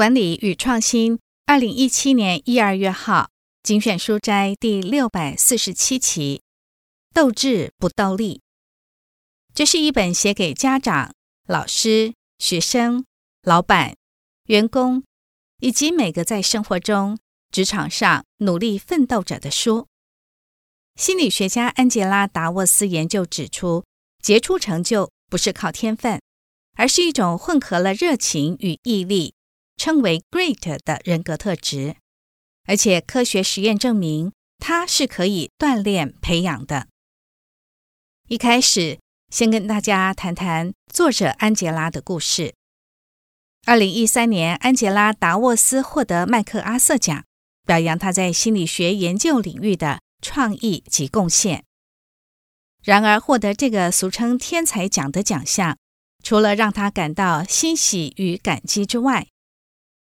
管理与创新，二零一七年一二月号精选书斋第六百四十七期，斗智不斗力。这是一本写给家长、老师、学生、老板、员工以及每个在生活中、职场上努力奋斗者的书。心理学家安杰拉·达沃斯研究指出，杰出成就不是靠天分，而是一种混合了热情与毅力，称为 great 的人格特质。而且科学实验证明，它是可以锻炼培养的。一开始，先跟大家谈谈作者安杰拉的故事。二零一三年，安杰拉·达沃斯获得麦克阿瑟奖，表扬他在心理学研究领域的创意及贡献。然而，获得这个俗称“天才奖”的奖项，除了让他感到欣喜与感激之外，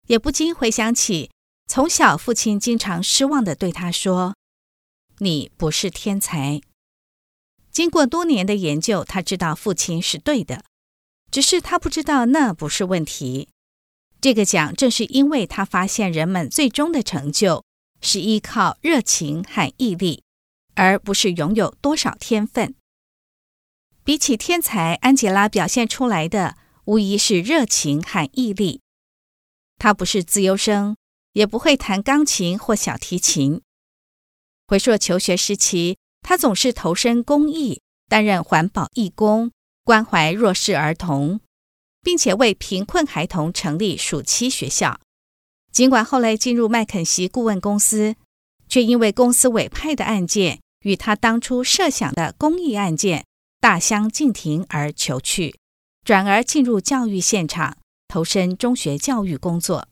也不禁回想起从小父亲经常失望的对他说：“你不是天才。”经过多年的研究，他知道父亲是对的，只是他不知道那不是问题。这个奖正是因为他发现人们最终的成就是依靠热情和毅力，而不是拥有多少天分。比起天才，安杰拉表现出来的无疑是热情和毅力。他不是资优生，也不会弹钢琴或小提琴。回溯求学时期，他总是投身公益，担任环保义工，关怀弱势儿童，并且为贫困孩童成立暑期学校。尽管后来进入麦肯锡顾问公司，却因为公司委派的案件与他当初设想的公益案件大相径庭而求去，转而进入教育现场，投身中学教育工作。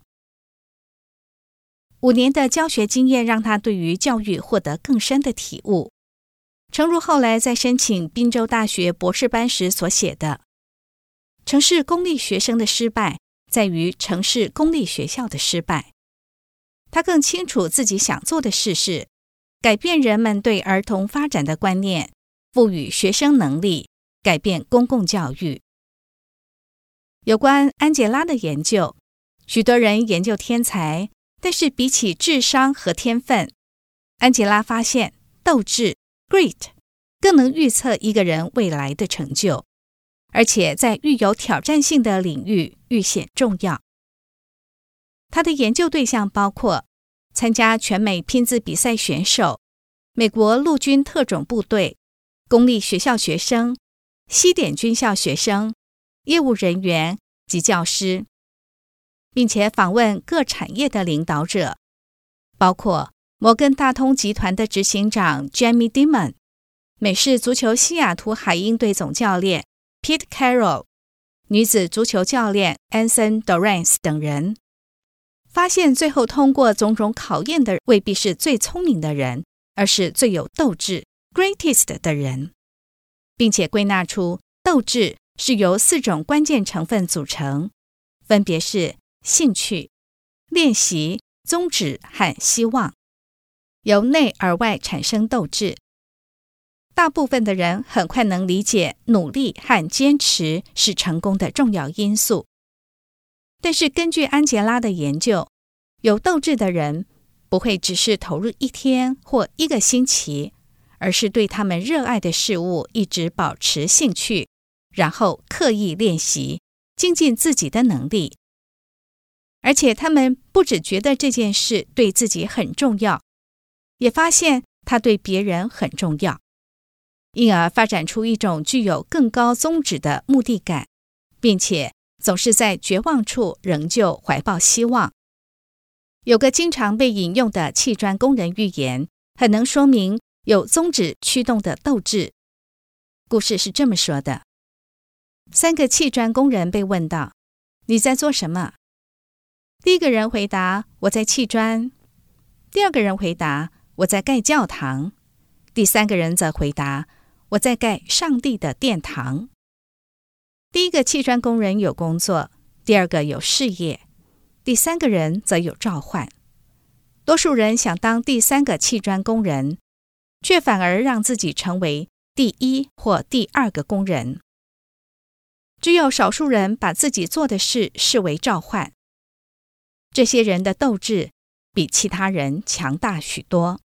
五年的教学经验让他对于教育获得更深的体悟，诚如后来在申请宾州大学博士班时所写的：“城市公立学生的失败。”在于城市公立学校的失败。他更清楚自己想做的事是改变人们对儿童发展的观念，赋予学生能力，改变公共教育。有关安杰拉的研究，许多人研究天才，但是比起智商和天分，安杰拉发现斗志 （grit） 更能预测一个人未来的成就。而且在具有挑战性的领域愈显重要。他的研究对象包括参加全美拼字比赛选手、美国陆军特种部队、公立学校学生、西点军校学生、业务人员及教师，并且访问各产业的领导者，包括摩根大通集团的执行长 Jamie Dimon、美式足球西雅图海鹰队总教练。Pete Carroll、女子足球教练 Anson Dorance 等人发现，最后通过种种考验的未必是最聪明的人，而是最有斗志 （greatest） 的人，并且归纳出斗志是由四种关键成分组成，分别是兴趣、练习、宗旨和希望，由内而外产生斗志。大部分的人很快能理解，努力和坚持是成功的重要因素。但是，根据安杰拉的研究，有斗志的人不会只是投入一天或一个星期，而是对他们热爱的事物一直保持兴趣，然后刻意练习，精进自己的能力。而且，他们不只觉得这件事对自己很重要，也发现它对别人很重要。因而发展出一种具有更高宗旨的目的感，并且总是在绝望处仍旧怀抱希望。有个经常被引用的砌砖工人寓言，很能说明有宗旨驱动的斗志。故事是这么说的：三个砌砖工人被问到：“你在做什么？”第一个人回答：“我在砌砖。”第二个人回答：“我在盖教堂。”第三个人则回答：我在盖上帝的殿堂。第一个砌砖工人有工作，第二个有事业，第三个人则有召唤。多数人想当第三个砌砖工人，却反而让自己成为第一或第二个工人。只有少数人把自己做的事视为召唤。这些人的斗志比其他人强大许多。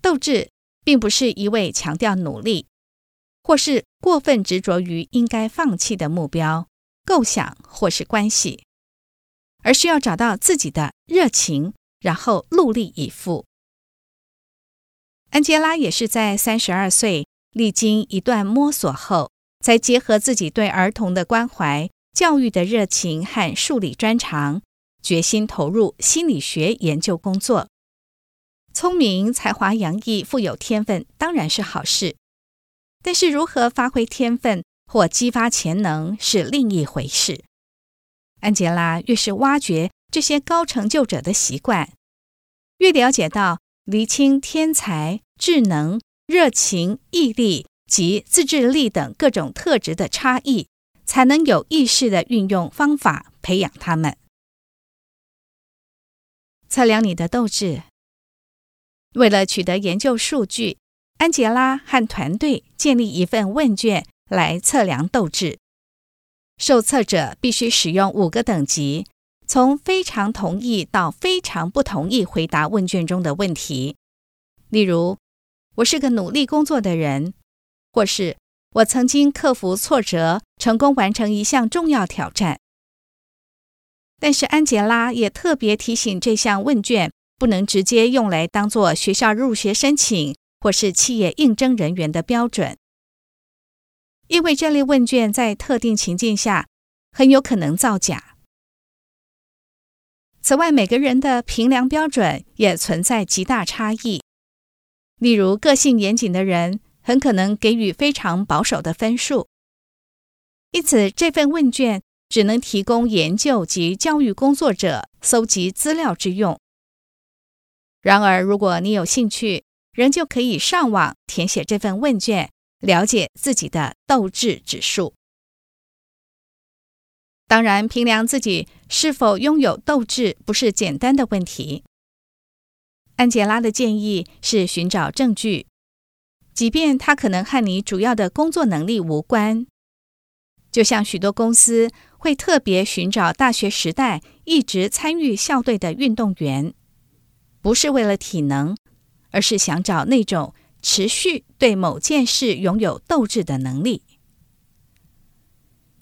斗志并不是一味强调努力，或是过分执着于应该放弃的目标、构想或是关系，而是要找到自己的热情，然后努力以赴。安杰拉也是在三十二岁，历经一段摸索后，才结合自己对儿童的关怀、教育的热情和数理专长，决心投入心理学研究工作。聪明、才华洋溢、富有天分当然是好事，但是如何发挥天分或激发潜能是另一回事。安杰拉越是挖掘这些高成就者的习惯，越了解到。厘清天才、智能、热情、毅力及自制力等各种特质的差异，才能有意识地运用方法培养他们。测量你的斗志。为了取得研究数据，安杰拉和团队建立一份问卷来测量斗志。受测者必须使用五个等级。从非常同意到非常不同意回答问卷中的问题，例如“我是个努力工作的人”，或是“我曾经克服挫折，成功完成一项重要挑战”。但是安杰拉也特别提醒，这项问卷不能直接用来当做学校入学申请或是企业应征人员的标准，因为这类问卷在特定情境下很有可能造假。此外，每个人的评量标准也存在极大差异。例如，个性严谨的人很可能给予非常保守的分数。因此，这份问卷只能提供研究及教育工作者搜集资料之用。然而，如果你有兴趣，仍旧可以上网填写这份问卷，了解自己的斗志指数。当然，评量自己是否拥有斗志不是简单的问题。安杰拉的建议是寻找证据，即便它可能和你主要的工作能力无关。就像许多公司会特别寻找大学时代一直参与校队的运动员，不是为了体能，而是想找那种持续对某件事拥有斗志的能力。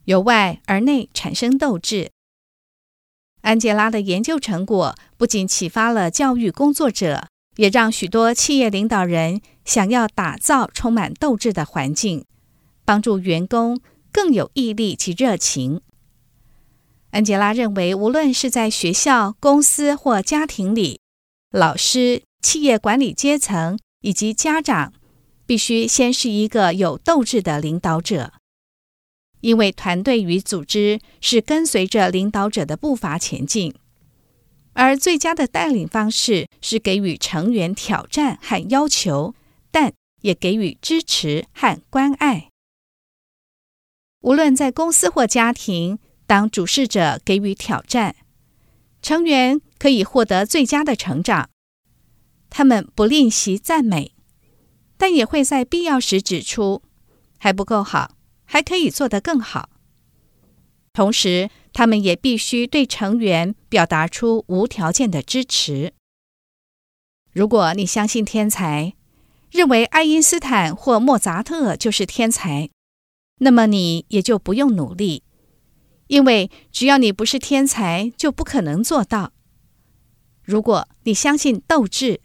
由外而内产生斗志。安杰拉的研究成果不仅启发了教育工作者，也让许多企业领导人想要打造充满斗志的环境，帮助员工更有毅力及热情。安杰拉认为，无论是在学校、公司或家庭里，老师、企业管理阶层以及家长，必须先是一个有斗志的领导者。因为团队与组织是跟随着领导者的步伐前进，而最佳的带领方式是给予成员挑战和要求，也给予支持和关爱。无论在公司或家庭，当主事者给予挑战，成员可以获得最佳的成长。他们不吝惜赞美，但也会在必要时指出还不够好。还可以做得更好。同时，他们也必须对成员表达出无条件的支持。如果你相信天才，认为爱因斯坦或莫扎特就是天才，那么你也就不用努力，因为只要你不是天才，就不可能做到。如果你相信斗志，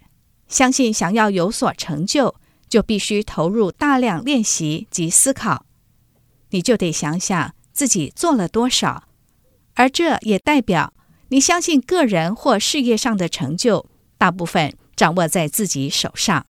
相信想要有所成就，就必须投入大量练习及思考。你就得想想自己做了多少，而这也代表你相信个人或事业上的成就大部分掌握在自己手上。